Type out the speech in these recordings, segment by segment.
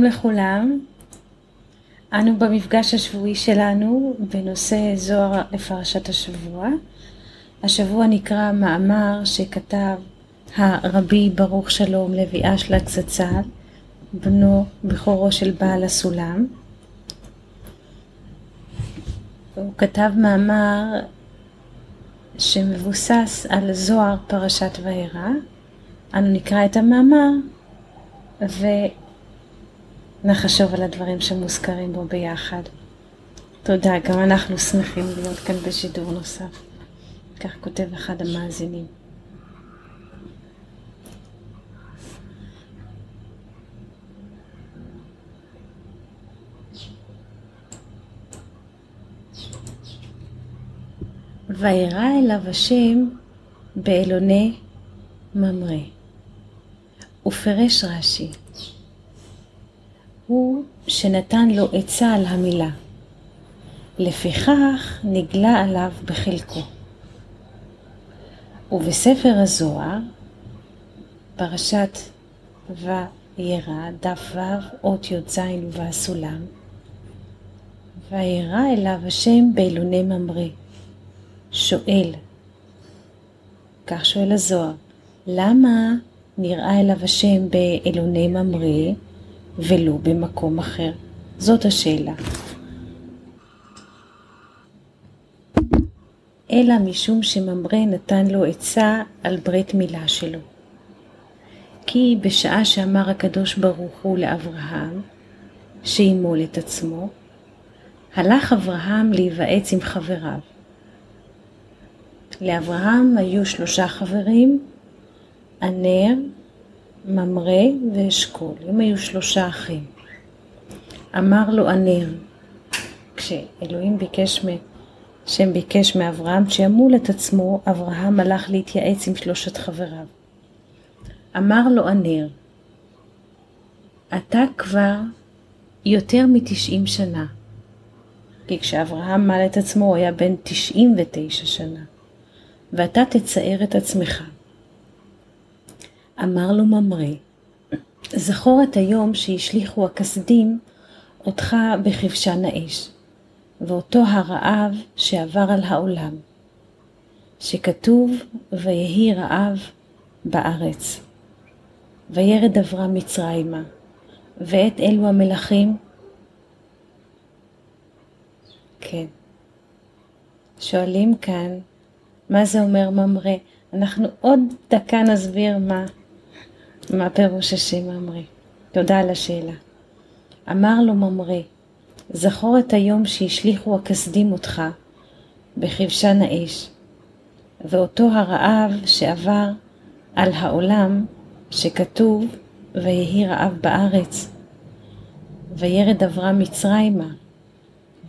שלום לכולם, אנו במפגש השבועי שלנו בנושא זוהר לפרשת השבוע. השבוע נקרא מאמר שכתב הרבי ברוך שלום לוי אשלג זצ"ל, בנו בכורו של בעל הסולם. הוא כתב מאמר שמבוסס על זוהר פרשת וארא. אנו נקרא את המאמר ונחשוב על הדברים שמוזכרים בו ביחד. תודה, גם אנחנו שמחים להיות כאן בשידור נוסף. כך כותב אחד המאזינים. וירא אליו השם באלוני ממרא. ופרש רש"י, הוא שנתן לו עצה על המילה, לפיכך נגלה עליו בחלקו. ובספר הזוהר, פרשת וירא, דף ו', אות י"ז ובסולם, וירא אליו השם באלוני ממרא. שואל, כך שואל הזוהר, למה נראה אליו השם באלוני ממרא ולא במקום אחר? זאת השאלה. אלא משום שממרא נתן לו עצה על ברית מילה שלו. כי בשעה שאמר הקדוש ברוך הוא לאברהם, שימול את עצמו, הלך אברהם להיוועץ עם חבריו. לאברהם היו שלושה חברים, ענר, ממרא ואשכול. הם היו שלושה אחים. אמר לו ענר, כשאלוהים ביקש, שם ביקש מאברהם שימול את עצמו, אברהם הלך להתייעץ עם שלושת חבריו. אמר לו ענר, אתה כבר יותר מתשעים שנה, כי כשאברהם מל את עצמו הוא היה בן תשעים ותשע שנה. ואתה תצער את עצמך. אמר לו ממרא, זכור את היום שהשליכו הכסדים אותך בכבשן האש, ואותו הרעב שעבר על העולם, שכתוב ויהי רעב בארץ. וירד אברהם מצרימה, ואת אלו המלכים, כן, שואלים כאן, מה זה אומר ממרא? אנחנו עוד דקה נסביר מה, מה פירוש השם ממרא. תודה על השאלה. אמר לו ממרא, זכור את היום שהשליכו הכסדים אותך בכבשן האש, ואותו הרעב שעבר על העולם, שכתוב, ויהי רעב בארץ, וירד אברהם מצרימה,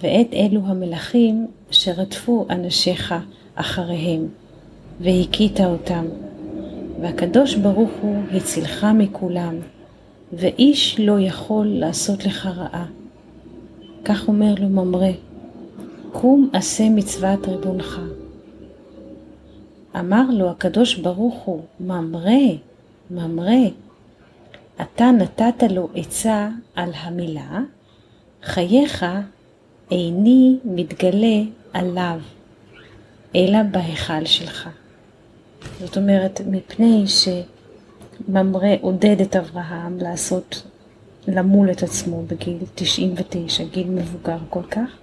ואת אלו המלכים שרדפו אנשיך אחריהם, והכית אותם. והקדוש ברוך הוא הצילך מכולם, ואיש לא יכול לעשות לך רעה. כך אומר לו ממרא, קום עשה מצוות ריבונך. אמר לו הקדוש ברוך הוא, ממרא, ממרא, אתה נתת לו עצה על המילה, חייך איני מתגלה עליו. אלא בהיכל שלך. זאת אומרת, מפני שממרא עודד את אברהם לעשות, למול את עצמו בגיל 99, גיל מבוגר כל כך,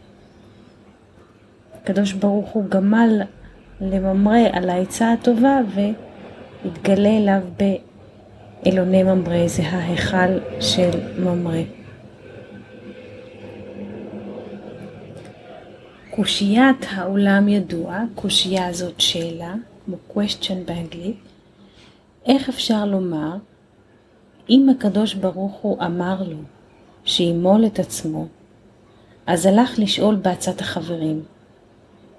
הקדוש ברוך הוא גמל לממרא על העצה הטובה והתגלה אליו באלוני ממרא, זה ההיכל של ממרא. קושיית העולם ידוע, קושייה זאת שאלה, כמו question באנגלית, איך אפשר לומר, אם הקדוש ברוך הוא אמר לו שימול את עצמו, אז הלך לשאול בעצת החברים,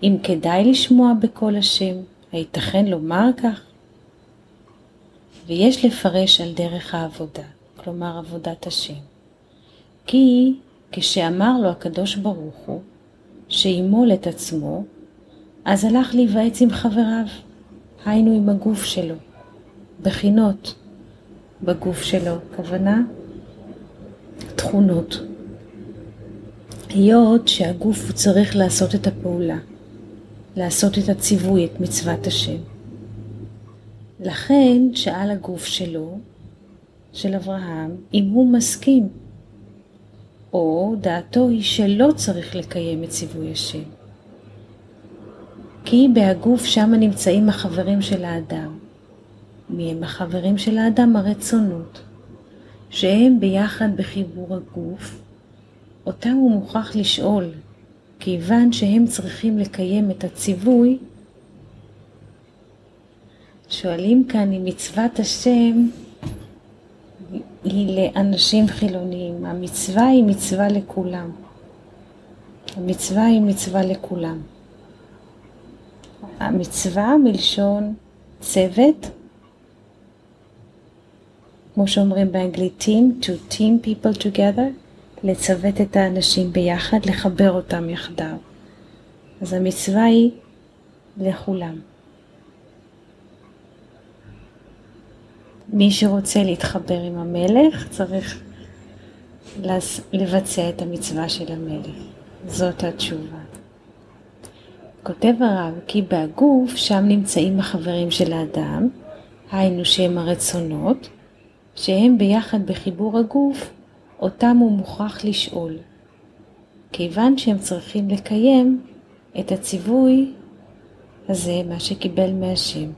אם כדאי לשמוע בקול השם, הייתכן לומר כך? ויש לפרש על דרך העבודה, כלומר עבודת השם. כי כשאמר לו הקדוש ברוך הוא, שימול את עצמו, אז הלך להיוועץ עם חבריו, היינו עם הגוף שלו, בחינות בגוף שלו, כוונה תכונות. היות שהגוף הוא צריך לעשות את הפעולה, לעשות את הציווי, את מצוות השם. לכן שאל הגוף שלו, של אברהם, אם הוא מסכים, או דעתו היא שלא צריך לקיים את ציווי השם. כי בהגוף שם נמצאים החברים של האדם. מי הם החברים של האדם? הרצונות, שהם ביחד בחיבור הגוף, אותם הוא מוכרח לשאול, כיוון שהם צריכים לקיים את הציווי, שואלים כאן אם מצוות השם היא לאנשים חילוניים. המצווה היא מצווה לכולם. המצווה היא מצווה לכולם. המצווה מלשון צוות, כמו שאומרים באנגלית team, to team people together, לצוות את האנשים ביחד, לחבר אותם יחדיו. אז המצווה היא לכולם. מי שרוצה להתחבר עם המלך צריך לבצע את המצווה של המלך. זאת התשובה. כותב הרב כי בהגוף שם נמצאים החברים של האדם, היינו שהם הרצונות, שהם ביחד בחיבור הגוף, אותם הוא מוכרח לשאול, כיוון שהם צריכים לקיים את הציווי הזה, מה שקיבל מהשם.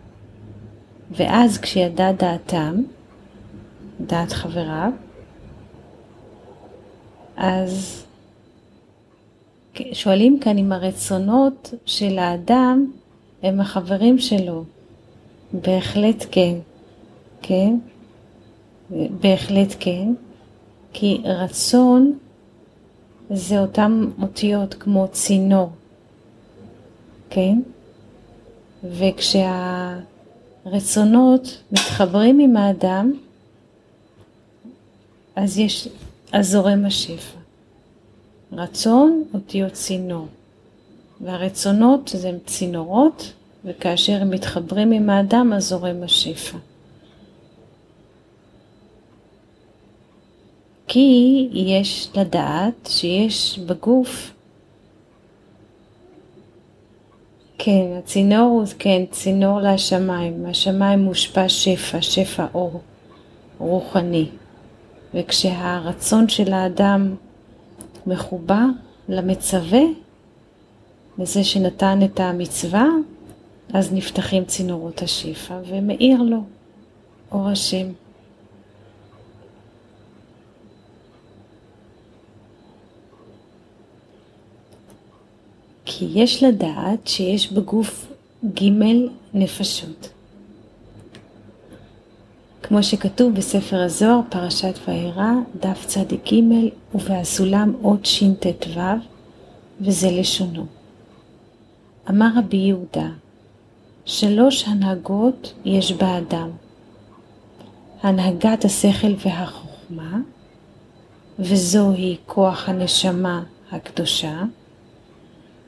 ואז כשידע דעתם, דעת חבריו, אז שואלים כאן אם הרצונות של האדם הם החברים שלו. בהחלט כן, כן, בהחלט כן, כי רצון זה אותן אותיות כמו צינור, כן? וכשהרצונות מתחברים עם האדם, אז יש, אז זורם השפע. רצון אותיות צינור, והרצונות זה צינורות, וכאשר הם מתחברים עם האדם אז זורם השפע. כי יש לדעת שיש בגוף, כן, הצינור הוא, כן, צינור לשמיים, השמיים מושפע שפע, שפע אור רוחני, וכשהרצון של האדם מחובר למצווה, לזה שנתן את המצווה, אז נפתחים צינורות השפע ומאיר לו אור השם. כי יש לדעת שיש בגוף ג' נפשות. כמו שכתוב בספר הזוהר, פרשת וארא, דף צ"ג, ובהסולם עוד שט"ו, וזה לשונו. אמר רבי יהודה, שלוש הנהגות יש באדם, הנהגת השכל והחוכמה, וזוהי כוח הנשמה הקדושה,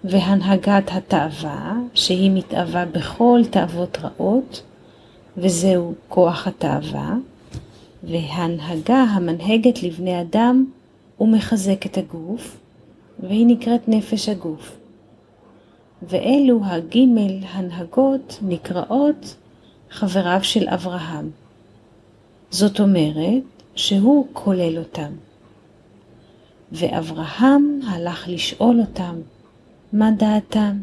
והנהגת התאווה, שהיא מתאווה בכל תאוות רעות, וזהו כוח התאווה, והנהגה המנהגת לבני אדם ומחזק את הגוף, והיא נקראת נפש הגוף. ואלו הגימל הנהגות נקראות חבריו של אברהם. זאת אומרת שהוא כולל אותם. ואברהם הלך לשאול אותם מה דעתם.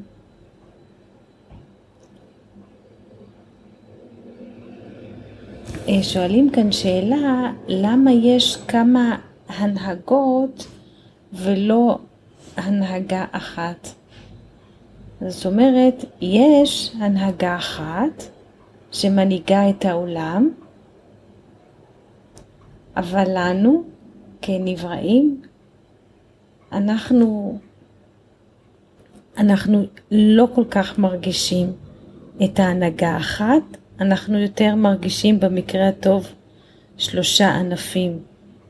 שואלים כאן שאלה, למה יש כמה הנהגות ולא הנהגה אחת? זאת אומרת, יש הנהגה אחת שמנהיגה את העולם, אבל לנו, כנבראים, אנחנו, אנחנו לא כל כך מרגישים את ההנהגה האחת, אנחנו יותר מרגישים במקרה הטוב שלושה ענפים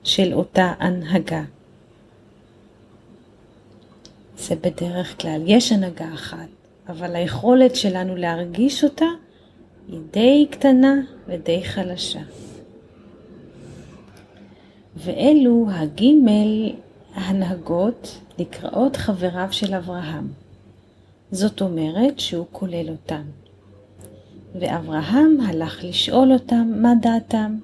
של אותה הנהגה. זה בדרך כלל, יש הנהגה אחת, אבל היכולת שלנו להרגיש אותה היא די קטנה ודי חלשה. ואלו הגימל הנהגות נקראות חבריו של אברהם. זאת אומרת שהוא כולל אותם. ואברהם הלך לשאול אותם מה דעתם,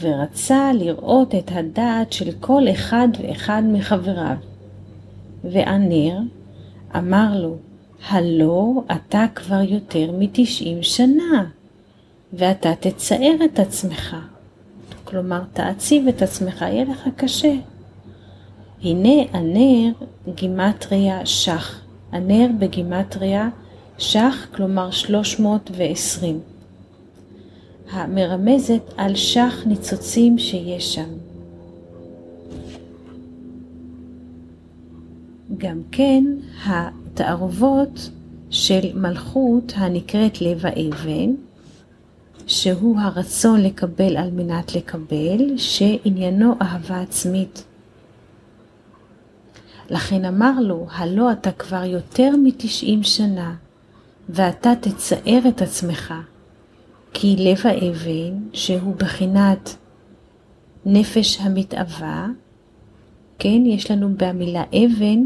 ורצה לראות את הדעת של כל אחד ואחד מחבריו. וענר אמר לו, הלא אתה כבר יותר מתשעים שנה, ואתה תצער את עצמך. כלומר, תעציב את עצמך, יהיה לך קשה. הנה הנר גימטריה שח. הנר בגימטריה כלומר 320. המרמזת על שח ניצוצים שיש שם. גם כן התערובות של מלכות הנקראת לב האבן, שהוא הרצון לקבל על מנת לקבל, שעניינו אהבה עצמית. לכן אמר לו, הלא אתה כבר יותר מתשעים שנה, ואתה תצער את עצמך, כי לב האבן, שהוא בחינת נפש המתאווה, כן, יש לנו במילה אבן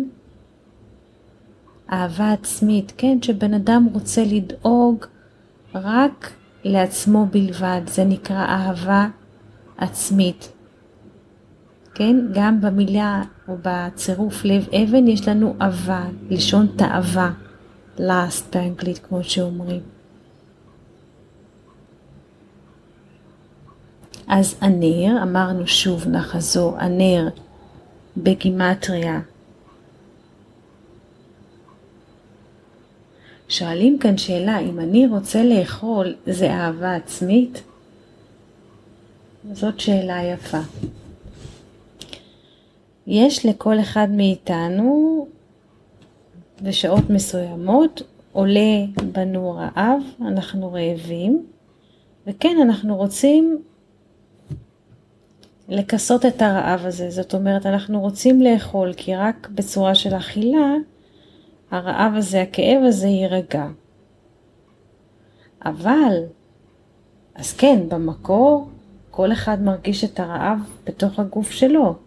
אהבה עצמית, כן, שבן אדם רוצה לדאוג רק לעצמו בלבד, זה נקרא אהבה עצמית. כן, גם במילה או בצירוף לב אבן יש לנו אהבה, לשון תאווה, last באנגלית כמו שאומרים. אז הנר, אמרנו שוב נחזור, הנר בגימטריה שואלים כאן שאלה, אם אני רוצה לאכול, זה אהבה עצמית? זאת שאלה יפה. יש לכל אחד מאיתנו בשעות מסוימות עולה בנו רעב, אנחנו רעבים, וכן, אנחנו רוצים לכסות את הרעב הזה. זאת אומרת, אנחנו רוצים לאכול, כי רק בצורה של אכילה הרעב הזה, הכאב הזה יירגע. אבל, אז כן, במקור כל אחד מרגיש את הרעב בתוך הגוף שלו.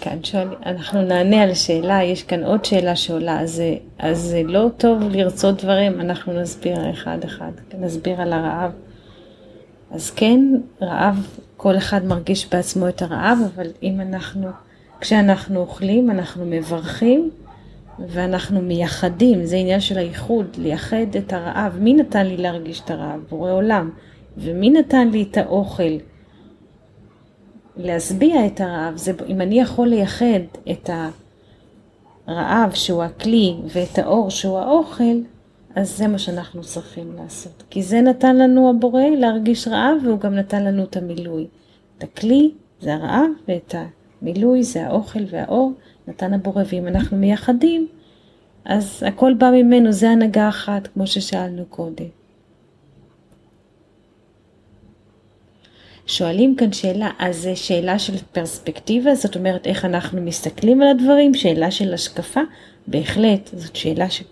כאן שואל, אנחנו נענה על שאלה, יש כאן עוד שאלה שעולה, אז, אז לא טוב לרצות דברים, אנחנו נסביר אחד אחד, נסביר על הרעב. אז כן, רעב, כל אחד מרגיש בעצמו את הרעב, אבל אם אנחנו כשאנחנו אוכלים אנחנו מברכים ואנחנו מייחדים, זה עניין של הייחוד, לייחד את הרעב. מי נתן לי להרגיש את הרעב? בורא עולם. ומי נתן לי את האוכל? להשביע את הרעב, זה, אם אני יכול לייחד את הרעב שהוא הכלי ואת האור שהוא האוכל, אז זה מה שאנחנו צריכים לעשות. כי זה נתן לנו הבורא להרגיש רעב והוא גם נתן לנו את המילוי. את הכלי זה הרעב ואת ה... מילוי זה האוכל והאור, נתן הבורא, ואם אנחנו מייחדים, אז הכל בא ממנו, זה הנהגה אחת, כמו ששאלנו קודם. שואלים כאן שאלה, אז זה שאלה של פרספקטיבה, זאת אומרת איך אנחנו מסתכלים על הדברים, שאלה של השקפה, בהחלט, זאת שאלה של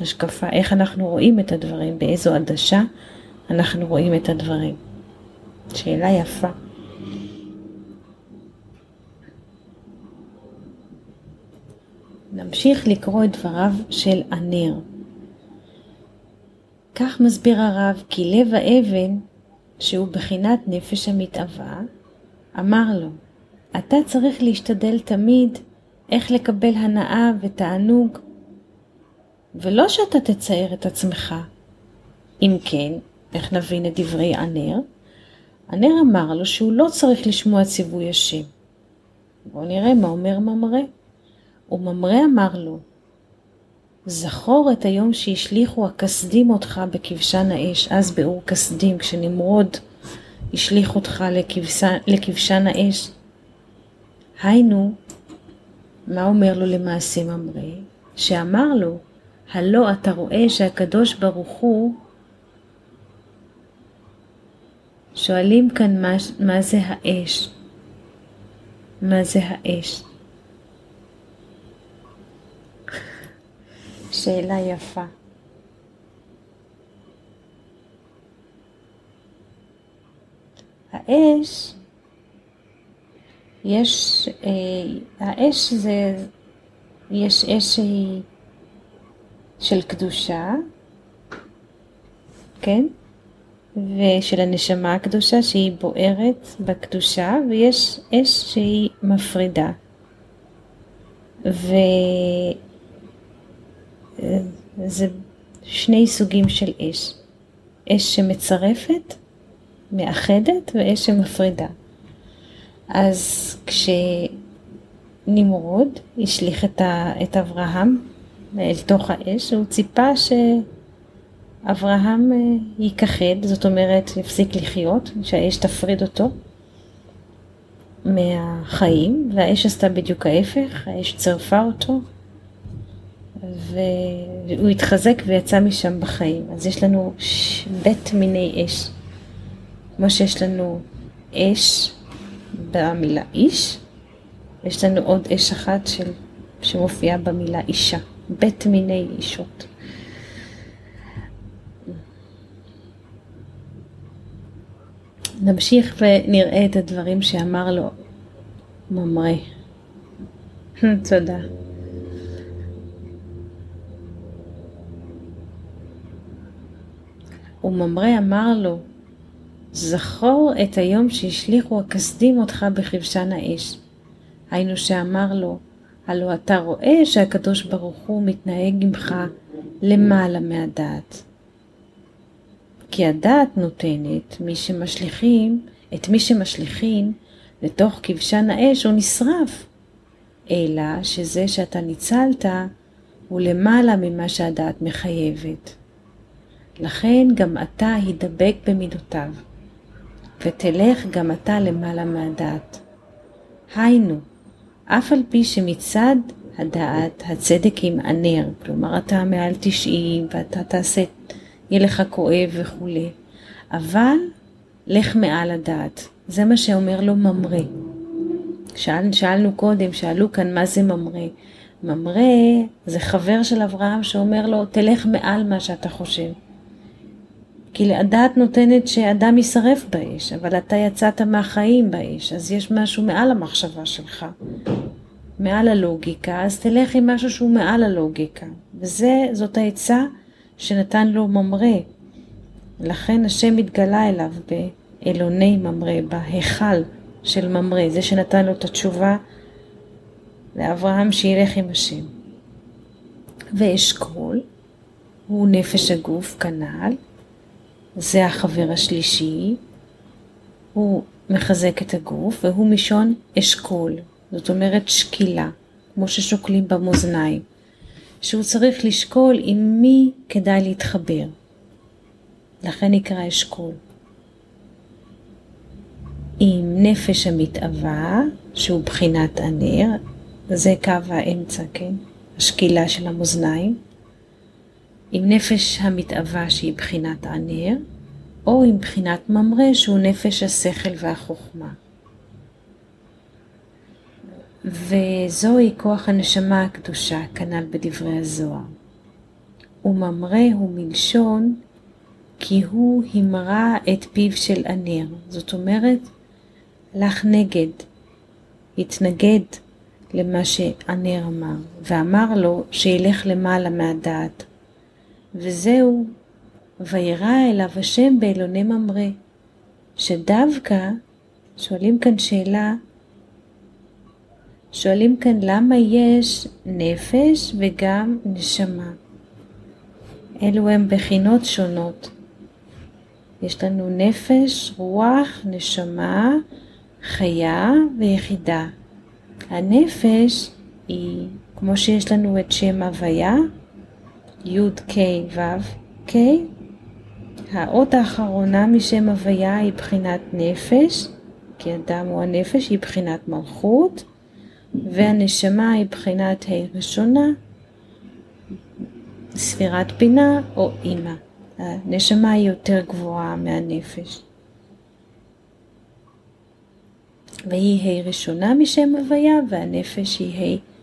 השקפה, איך אנחנו רואים את הדברים, באיזו עדשה אנחנו רואים את הדברים. שאלה יפה. נמשיך לקרוא את דבריו של הנר. כך מסביר הרב כי לב האבן, שהוא בחינת נפש המתאווה, אמר לו, אתה צריך להשתדל תמיד איך לקבל הנאה ותענוג, ולא שאתה תצייר את עצמך. אם כן, איך נבין את דברי הנר? הנר אמר לו שהוא לא צריך לשמוע ציווי השם. בואו נראה מה אומר ממרא. וממרא אמר לו, זכור את היום שהשליכו הכסדים אותך בכבשן האש, אז באור כסדים, כשנמרוד השליך אותך לכבשן, לכבשן האש. היינו, מה אומר לו למעשה ממרא? שאמר לו, הלא אתה רואה שהקדוש ברוך הוא, שואלים כאן מה, מה זה האש. מה זה האש? שאלה יפה. האש, יש, אה, האש זה, יש אש של קדושה, כן? ושל הנשמה הקדושה שהיא בוערת בקדושה, ויש אש שהיא מפרידה. וזה שני סוגים של אש. אש שמצרפת, מאחדת, ואש שמפרידה. אז כשנמרוד השליך את, ה, את אברהם אל תוך האש, הוא ציפה שאברהם אה, ייכחד, זאת אומרת יפסיק לחיות, שהאש תפריד אותו מהחיים, והאש עשתה בדיוק ההפך, האש צרפה אותו, והוא התחזק ויצא משם בחיים. אז יש לנו בית מיני אש. כמו שיש לנו אש במילה איש, יש לנו עוד אש אחת של, שמופיעה במילה אישה. בית מיני אישות. נמשיך ונראה את הדברים שאמר לו ממרא. תודה. וממרא אמר לו, זכור את היום שהשליכו הכסדים אותך בכבשן האש. היינו שאמר לו, הלא אתה רואה שהקדוש ברוך הוא מתנהג עמך למעלה מהדעת. כי הדעת נותנת מי שמשליכים, את מי שמשליכים לתוך כבשן האש הוא נשרף, אלא שזה שאתה ניצלת הוא למעלה ממה שהדעת מחייבת. לכן גם אתה הידבק במידותיו, ותלך גם אתה למעלה מהדעת. היינו, אף על פי שמצד הדעת הצדק ימענר, כלומר אתה מעל 90 ואתה תעשה, יהיה לך כואב וכולי, אבל לך מעל הדעת, זה מה שאומר לו ממרא. שאל, שאלנו קודם, שאלו כאן מה זה ממרא. ממרא זה חבר של אברהם שאומר לו, תלך מעל מה שאתה חושב. כי הדעת נותנת שאדם יישרף באש, אבל אתה יצאת מהחיים באש, אז יש משהו מעל המחשבה שלך, מעל הלוגיקה, אז תלך עם משהו שהוא מעל הלוגיקה. וזאת העצה שנתן לו ממרא. לכן השם התגלה אליו באלוני ממרא, בהיכל של ממרא, זה שנתן לו את התשובה לאברהם שילך עם השם. ואשכול הוא נפש הגוף כנ"ל, זה החבר השלישי, הוא מחזק את הגוף והוא משון אשכול, זאת אומרת שקילה, כמו ששוקלים במאזניים, שהוא צריך לשקול עם מי כדאי להתחבר. לכן נקרא אשכול. עם נפש המתאווה, שהוא בחינת הנר, זה קו האמצע, כן? השקילה של המאזניים. עם נפש המתאווה שהיא בחינת הנר, או עם בחינת ממרא שהוא נפש השכל והחוכמה. וזוהי כוח הנשמה הקדושה, כנ"ל בדברי הזוהר. וממרא הוא מלשון כי הוא המרה את פיו של הנר, זאת אומרת, הלך נגד, התנגד למה שהנר אמר, ואמר לו שילך למעלה מהדעת. וזהו, וירא אליו השם באלוני ממרא, שדווקא, שואלים כאן שאלה, שואלים כאן למה יש נפש וגם נשמה. אלו הם בחינות שונות. יש לנו נפש, רוח, נשמה, חיה ויחידה. הנפש היא, כמו שיש לנו את שם הוויה, י' ק' ו' ק', האות האחרונה משם הוויה היא בחינת נפש, כי אדם הוא הנפש, היא בחינת מלכות, והנשמה היא בחינת ה' ראשונה, ספירת בינה או אימא. הנשמה היא יותר גבוהה מהנפש. והיא ה' ראשונה משם הוויה, והנפש היא ה'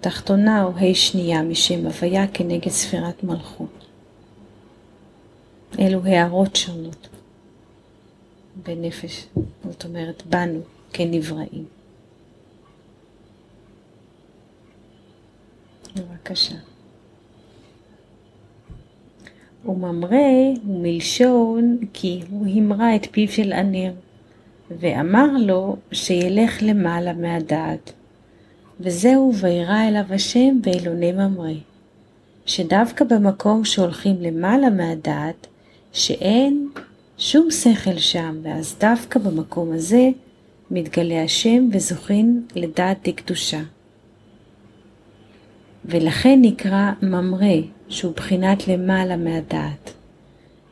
תחתונה או ה' שנייה משם הוויה כנגד ספירת מלכות. אלו הערות שונות. בנפש, זאת אומרת בנו כנבראים. בבקשה. וממרא הוא מלשון כי הוא המרה את פיו של עניר, ואמר לו שילך למעלה מהדעת. וזהו וירא אליו השם ואלוני ממרא. שדווקא במקום שהולכים למעלה מהדעת, שאין שום שכל שם, ואז דווקא במקום הזה מתגלה השם וזוכים לדעת דקדושה. ולכן נקרא ממרא, שהוא בחינת למעלה מהדעת,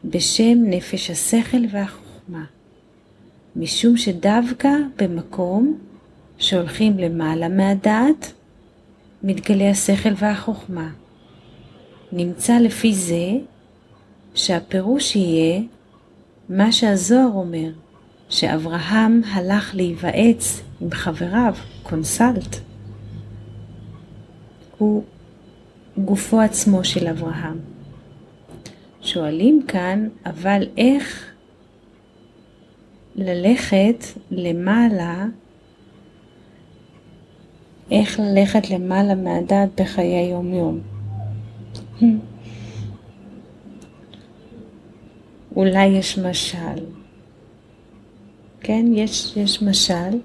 בשם נפש השכל והחוכמה, משום שדווקא במקום שהולכים למעלה מהדעת, מתגלה השכל והחוכמה. נמצא לפי זה שהפירוש יהיה מה שהזוהר אומר, שאברהם הלך להיוועץ עם חבריו, קונסלט. הוא גופו עצמו של אברהם. שואלים כאן, אבל איך ללכת למעלה, איך ללכת למעלה מהדת בחיי יום-יום? אולי יש משל. כן, יש, יש משל.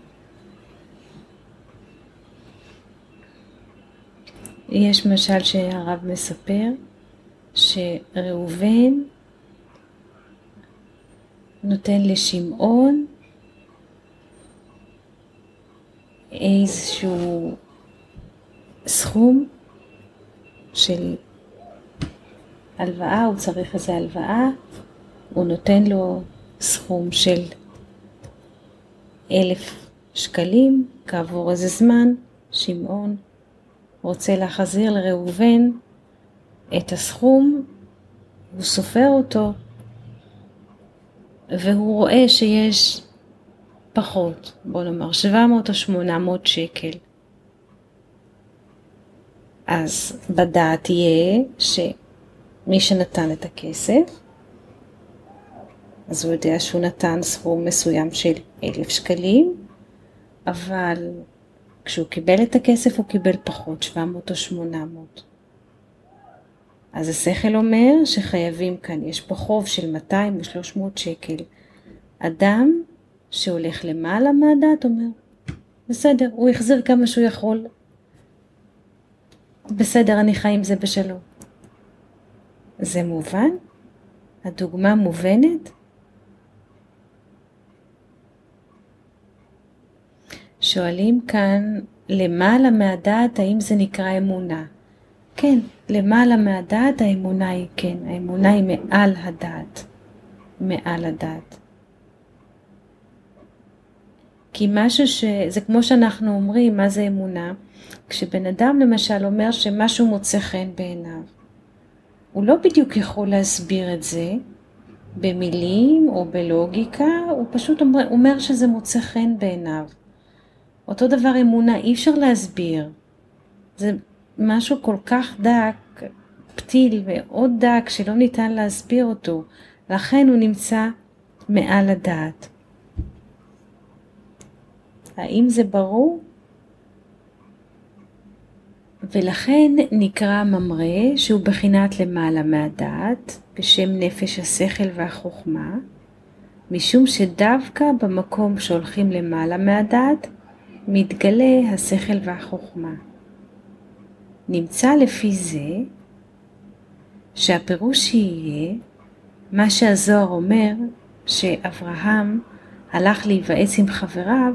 יש משל שהרב מספר, שראובן נותן לשמעון איזשהו סכום של הלוואה, הוא צריך איזה הלוואה, הוא נותן לו סכום של אלף שקלים, כעבור איזה זמן, שמעון רוצה להחזיר לראובן את הסכום, הוא סופר אותו, והוא רואה שיש פחות, בוא נאמר 700 או 800 שקל. אז בדעת יהיה שמי שנתן את הכסף, אז הוא יודע שהוא נתן סכום מסוים של אלף שקלים, אבל כשהוא קיבל את הכסף הוא קיבל פחות, 700 או 800. אז השכל אומר שחייבים כאן, יש פה חוב של 200 או 300 שקל. אדם שהולך למעלה מהדת אומר, בסדר, הוא החזיר כמה שהוא יכול. בסדר, אני חי עם זה בשלום. זה מובן? הדוגמה מובנת? שואלים כאן, למעלה מהדעת, האם זה נקרא אמונה? כן, למעלה מהדעת האמונה היא כן, האמונה היא מעל הדעת, מעל הדעת. כי משהו ש... זה כמו שאנחנו אומרים, מה זה אמונה? כשבן אדם למשל אומר שמשהו מוצא חן בעיניו, הוא לא בדיוק יכול להסביר את זה במילים או בלוגיקה, הוא פשוט אומר, אומר שזה מוצא חן בעיניו. אותו דבר אמונה, אי אפשר להסביר. זה משהו כל כך דק, פתיל מאוד דק, שלא ניתן להסביר אותו. לכן הוא נמצא מעל הדעת. האם זה ברור? ולכן נקרא ממרא שהוא בחינת למעלה מהדעת, בשם נפש השכל והחוכמה, משום שדווקא במקום שהולכים למעלה מהדעת, מתגלה השכל והחוכמה. נמצא לפי זה שהפירוש יהיה מה שהזוהר אומר שאברהם הלך להיוועץ עם חבריו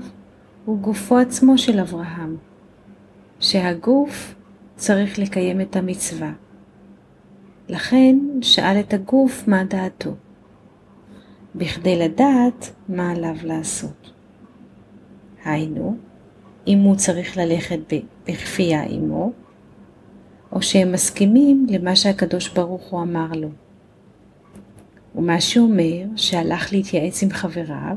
הוא גופו עצמו של אברהם, שהגוף צריך לקיים את המצווה. לכן שאל את הגוף מה דעתו, בכדי לדעת מה עליו לעשות. היינו, אם הוא צריך ללכת בכפייה עמו, או שהם מסכימים למה שהקדוש ברוך הוא אמר לו. ומה שאומר שהלך להתייעץ עם חבריו,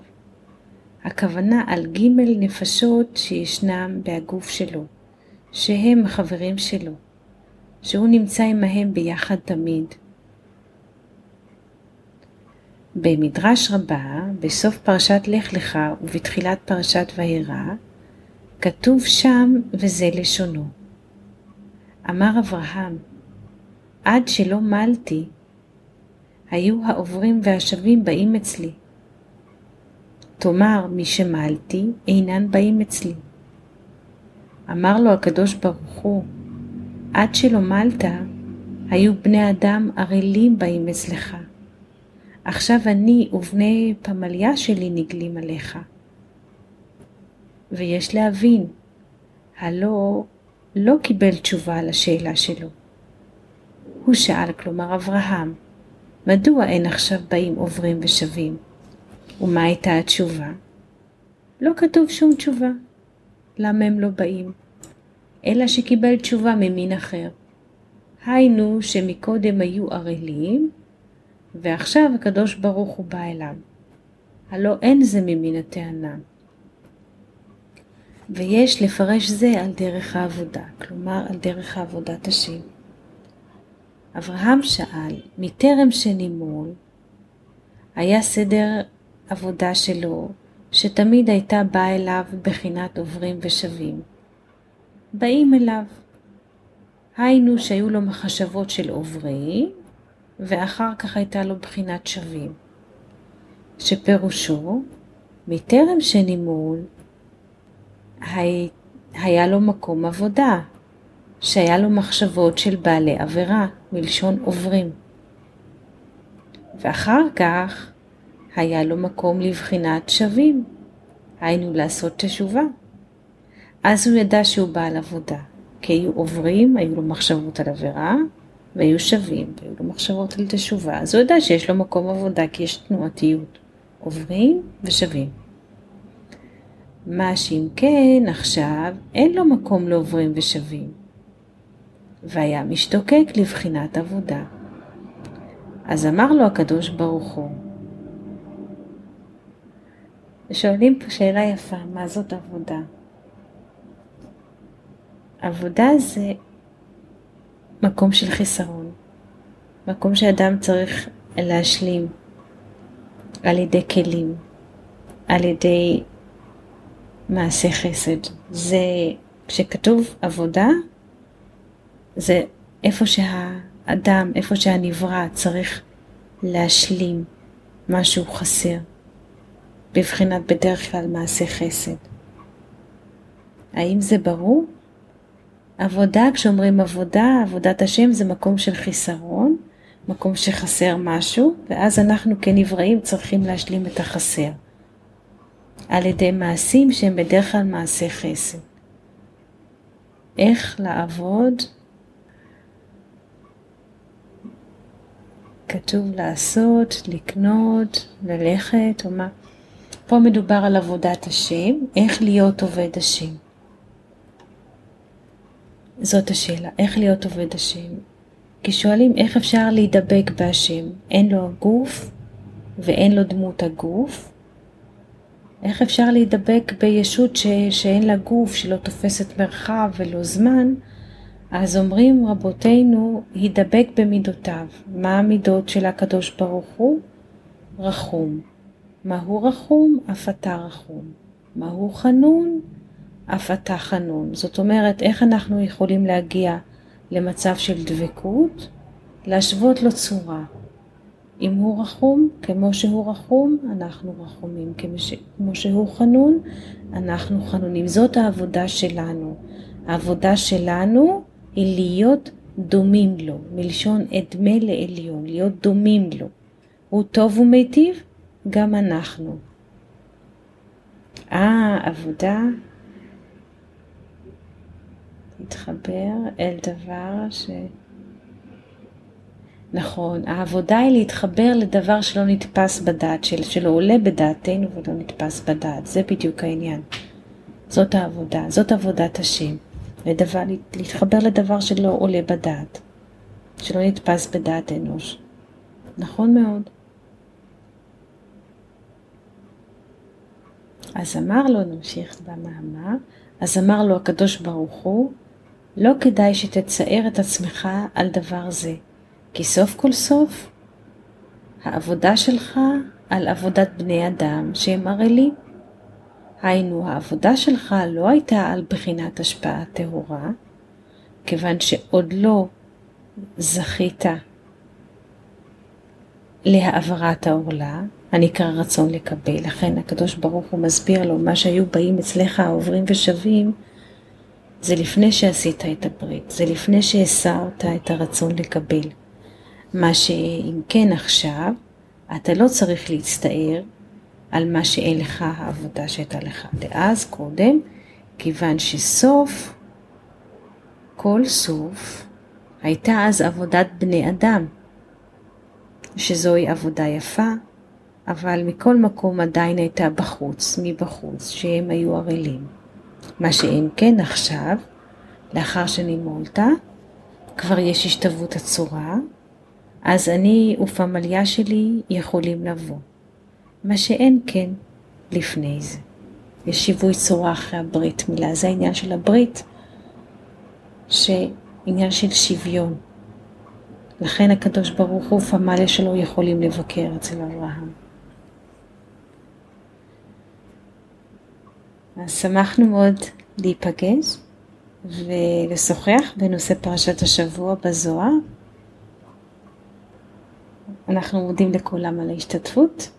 הכוונה על ג' נפשות שישנם בהגוף שלו, שהם החברים שלו, שהוא נמצא עמהם ביחד תמיד. במדרש רבה, בסוף פרשת לך לך ובתחילת פרשת וירא, כתוב שם וזה לשונו. אמר אברהם, עד שלא מלתי, היו העוברים והשבים באים אצלי. תאמר, מי שמלתי, אינן באים אצלי. אמר לו הקדוש ברוך הוא, עד שלא מלת, היו בני אדם ערלים באים אצלך. עכשיו אני ובני פמליה שלי נגלים עליך. ויש להבין, הלא לא קיבל תשובה על השאלה שלו. הוא שאל, כלומר אברהם, מדוע אין עכשיו באים עוברים ושבים? ומה הייתה התשובה? לא כתוב שום תשובה. למה הם לא באים? אלא שקיבל תשובה ממין אחר. היינו שמקודם היו ערלים, ועכשיו הקדוש ברוך הוא בא אליו. הלא אין זה ממין הטענה. ויש לפרש זה על דרך העבודה, כלומר על דרך עבודת השם. אברהם שאל, מטרם שנימול, היה סדר עבודה שלו, שתמיד הייתה באה אליו בחינת עוברים ושבים. באים אליו. היינו שהיו לו מחשבות של עוברים, ואחר כך הייתה לו בחינת שווים. שפירושו, מטרם שנימול, היה לו מקום עבודה, שהיה לו מחשבות של בעלי עבירה, מלשון עוברים. ואחר כך היה לו מקום לבחינת שווים, היינו לעשות תשובה. אז הוא ידע שהוא בעל עבודה, כי היו עוברים, היו לו מחשבות על עבירה, והיו שווים, והיו לו מחשבות על תשובה, אז הוא ידע שיש לו מקום עבודה, כי יש תנועתיות. עוברים ושווים. מה שאם כן, עכשיו אין לו מקום לעוברים ושווים. והיה משתוקק לבחינת עבודה. אז אמר לו הקדוש ברוך הוא, שואלים פה שאלה יפה, מה זאת עבודה? עבודה זה מקום של חיסרון, מקום שאדם צריך להשלים על ידי כלים, על ידי מעשה חסד. זה, כשכתוב עבודה, זה איפה שהאדם, איפה שהנברא צריך להשלים משהו חסר, בבחינת בדרך כלל מעשה חסד. האם זה ברור? עבודה, כשאומרים עבודה, עבודת השם זה מקום של חיסרון, מקום שחסר משהו, ואז אנחנו כנבראים צריכים להשלים את החסר. על ידי מעשים שהם בדרך כלל מעשי חסד. איך לעבוד? כתוב לעשות, לקנות, ללכת, או מה? פה מדובר על עבודת השם, איך להיות עובד השם. זאת השאלה, איך להיות עובד השם. כי שואלים איך אפשר להידבק בהשם. אין לו גוף ואין לו דמות הגוף. איך אפשר להידבק בישות ש... שאין לה גוף, שלא תופסת מרחב ולא זמן? אז אומרים רבותינו, הידבק במידותיו. מה המידות של הקדוש ברוך הוא? רחום. מהו רחום? אף אתה רחום. מהו חנון? אף אתה חנון. זאת אומרת, איך אנחנו יכולים להגיע למצב של דבקות? להשוות לו צורה. אם הוא רחום, כמו שהוא רחום, אנחנו רחומים. כמו שהוא חנון, אנחנו חנונים. זאת העבודה שלנו. העבודה שלנו היא להיות דומים לו, מלשון אדמה לעליון, להיות דומים לו. הוא טוב ומיטיב, גם אנחנו. אה, עבודה להתחבר אל דבר ש... נכון, העבודה היא להתחבר לדבר שלא נתפס בדעת, של, שלא עולה בדעתנו ולא נתפס בדעת, זה בדיוק העניין. זאת העבודה, זאת עבודת השם. לדבר, להתחבר לדבר שלא עולה בדעת, שלא נתפס בדעת אנוש. נכון מאוד. אז אמר לו, נמשיך במאמר, אז אמר לו הקדוש ברוך הוא, לא כדאי שתצער את עצמך על דבר זה, כי סוף כל סוף העבודה שלך על עבודת בני אדם שהם ערלים. היינו, העבודה שלך לא הייתה על בחינת השפעה טהורה, כיוון שעוד לא זכית להעברת העורלה, הנקרא רצון לקבל. לכן הקדוש ברוך הוא מסביר לו, מה שהיו באים אצלך העוברים ושבים, זה לפני שעשית את הברית, זה לפני שהסרת את הרצון לקבל. מה שאם כן עכשיו, אתה לא צריך להצטער על מה שאין לך העבודה שהייתה לך דאז, קודם, כיוון שסוף, כל סוף, הייתה אז עבודת בני אדם, שזוהי עבודה יפה, אבל מכל מקום עדיין הייתה בחוץ, מבחוץ, שהם היו ערלים. מה שאם כן עכשיו, לאחר שנימולת, כבר יש השתוות הצורה, אז אני ופמליה שלי יכולים לבוא. מה שאין כן לפני זה. יש שיווי צורה אחרי הברית מילה, זה העניין של הברית, שעניין של שוויון. לכן הקדוש ברוך הוא פמליה שלא יכולים לבקר אצל אברהם. אז שמחנו מאוד להיפגש ולשוחח בנושא פרשת השבוע בזוהר. אנחנו מודים לכולם על ההשתתפות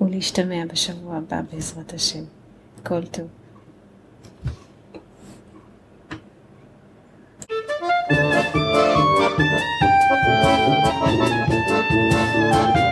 ולהשתמע בשבוע הבא בעזרת השם. כל טוב. thank you Thank you.